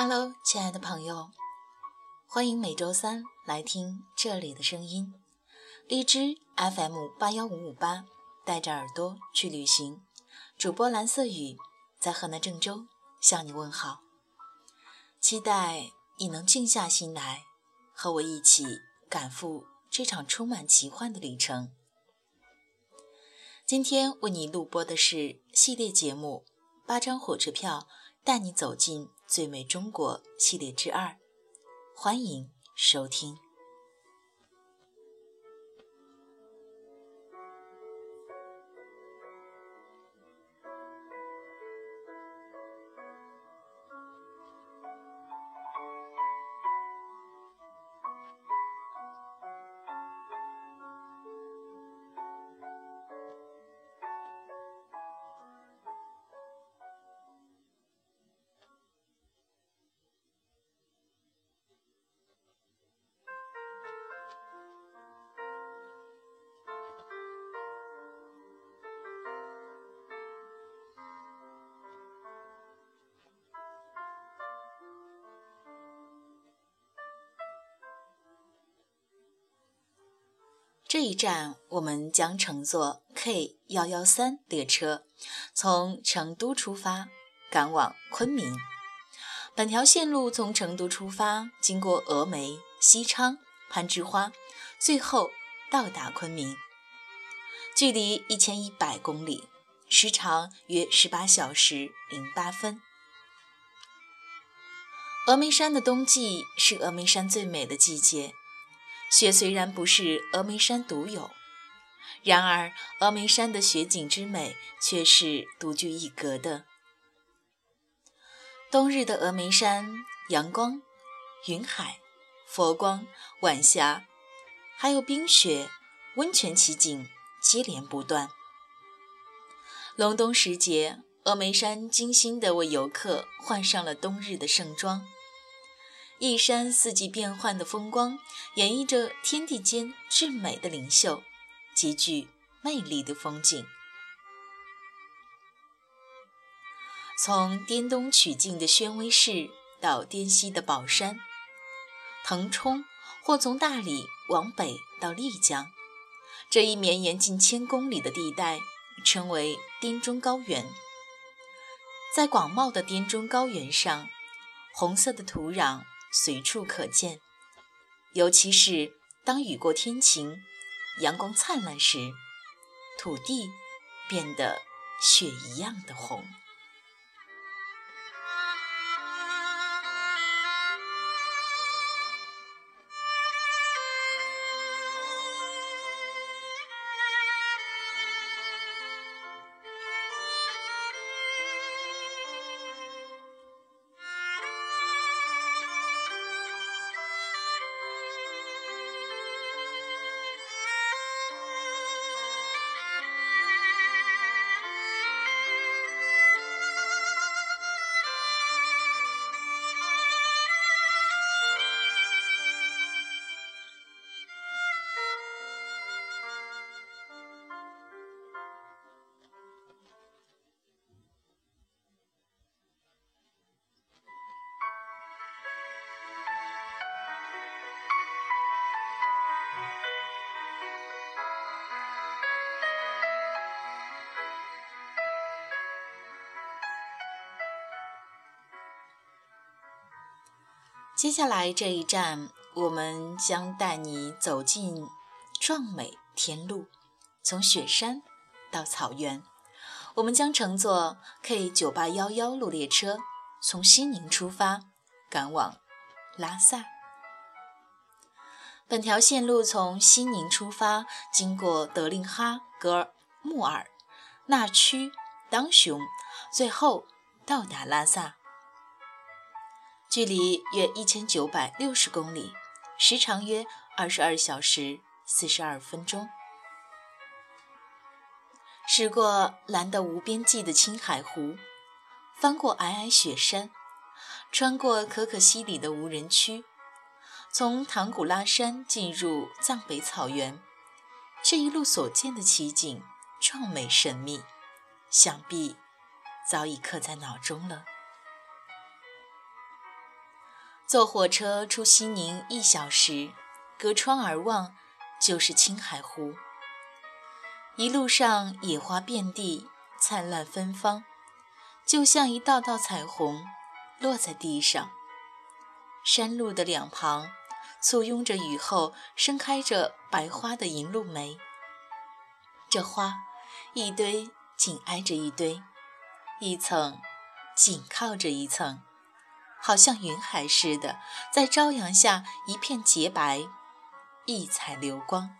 Hello，亲爱的朋友，欢迎每周三来听这里的声音。荔枝 FM 八幺五五八，带着耳朵去旅行。主播蓝色雨在河南郑州向你问好，期待你能静下心来，和我一起赶赴这场充满奇幻的旅程。今天为你录播的是系列节目《八张火车票带你走进最美中国》系列之二，欢迎收听。这一站，我们将乘坐 K 幺幺三列车，从成都出发，赶往昆明。本条线路从成都出发，经过峨眉、西昌、攀枝花，最后到达昆明，距离一千一百公里，时长约十八小时零八分。峨眉山的冬季是峨眉山最美的季节。雪虽然不是峨眉山独有，然而峨眉山的雪景之美却是独具一格的。冬日的峨眉山，阳光、云海、佛光、晚霞，还有冰雪、温泉奇景接连不断。隆冬时节，峨眉山精心地为游客换上了冬日的盛装。一山四季变换的风光，演绎着天地间至美的灵秀，极具魅力的风景。从滇东曲靖的宣威市到滇西的宝山、腾冲，或从大理往北到丽江，这一绵延近千公里的地带称为滇中高原。在广袤的滇中高原上，红色的土壤。随处可见，尤其是当雨过天晴、阳光灿烂时，土地变得雪一样的红。接下来这一站，我们将带你走进壮美天路，从雪山到草原。我们将乘坐 K 九八幺幺路列车，从西宁出发，赶往拉萨。本条线路从西宁出发，经过德令哈、格尔木尔、纳曲、当雄，最后到达拉萨。距离约一千九百六十公里，时长约二十二小时四十二分钟。驶过蓝得无边际的青海湖，翻过皑皑雪山，穿过可可西里的无人区，从唐古拉山进入藏北草原，这一路所见的奇景壮美神秘，想必早已刻在脑中了。坐火车出西宁一小时，隔窗而望就是青海湖。一路上野花遍地，灿烂芬芳，就像一道道彩虹落在地上。山路的两旁，簇拥着雨后盛开着白花的银露梅。这花一堆紧挨着一堆，一层紧靠着一层。好像云海似的，在朝阳下一片洁白，异彩流光。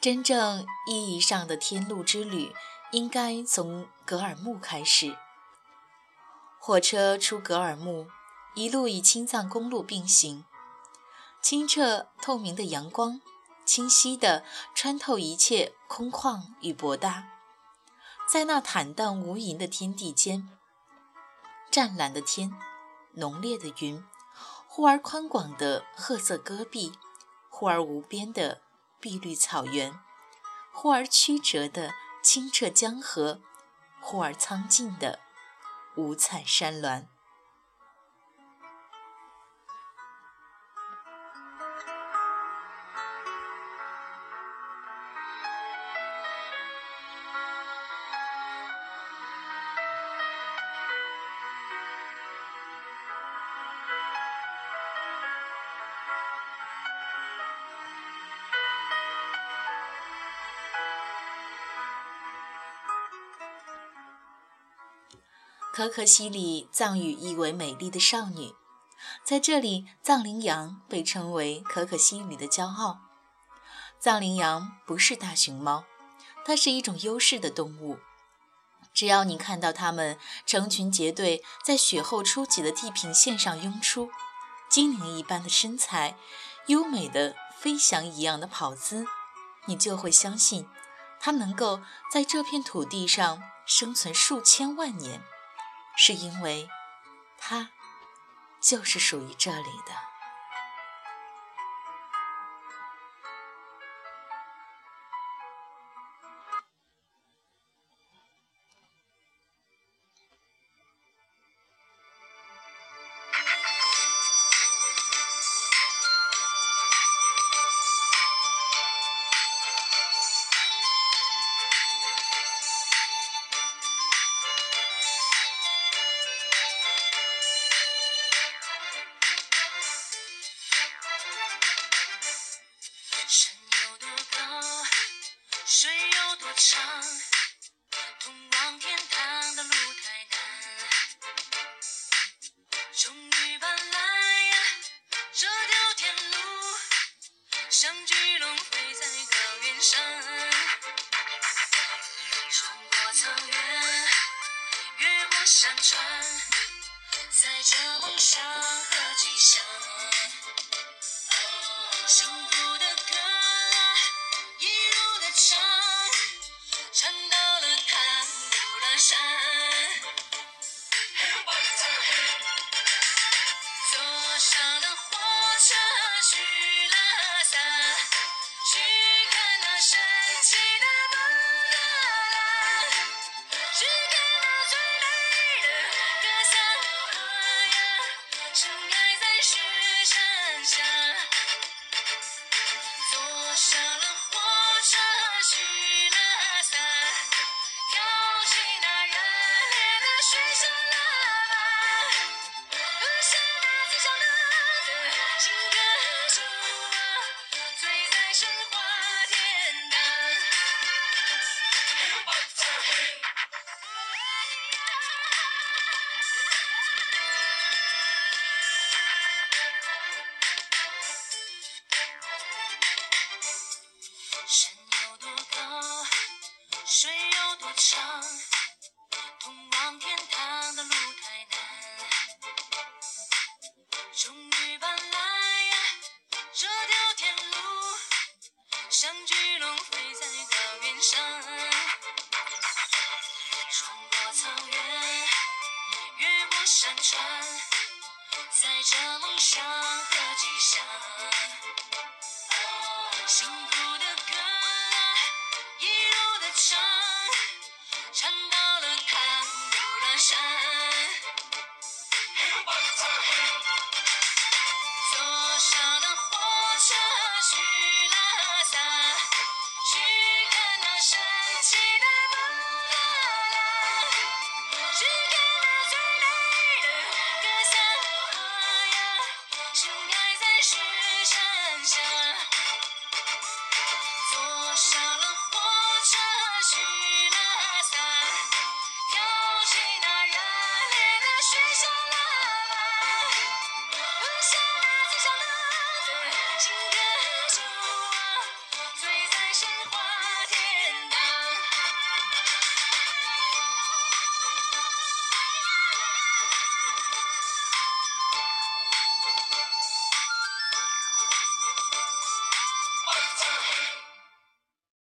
真正意义上的天路之旅，应该从格尔木开始。火车出格尔木，一路与青藏公路并行，清澈透明的阳光，清晰地穿透一切空旷与博大。在那坦荡无垠的天地间，湛蓝的天，浓烈的云，忽而宽广的褐色戈壁，忽而无边的碧绿草原，忽而曲折的清澈江河，忽而苍劲的五彩山峦。可可西里藏语意为“美丽的少女”。在这里，藏羚羊被称为可可西里的骄傲。藏羚羊不是大熊猫，它是一种优势的动物。只要你看到它们成群结队在雪后初起的地平线上拥出，精灵一般的身材，优美的飞翔一样的跑姿，你就会相信，它能够在这片土地上生存数千万年。是因为，它就是属于这里的。山穿过草原越过山川载着梦想和吉祥 sun.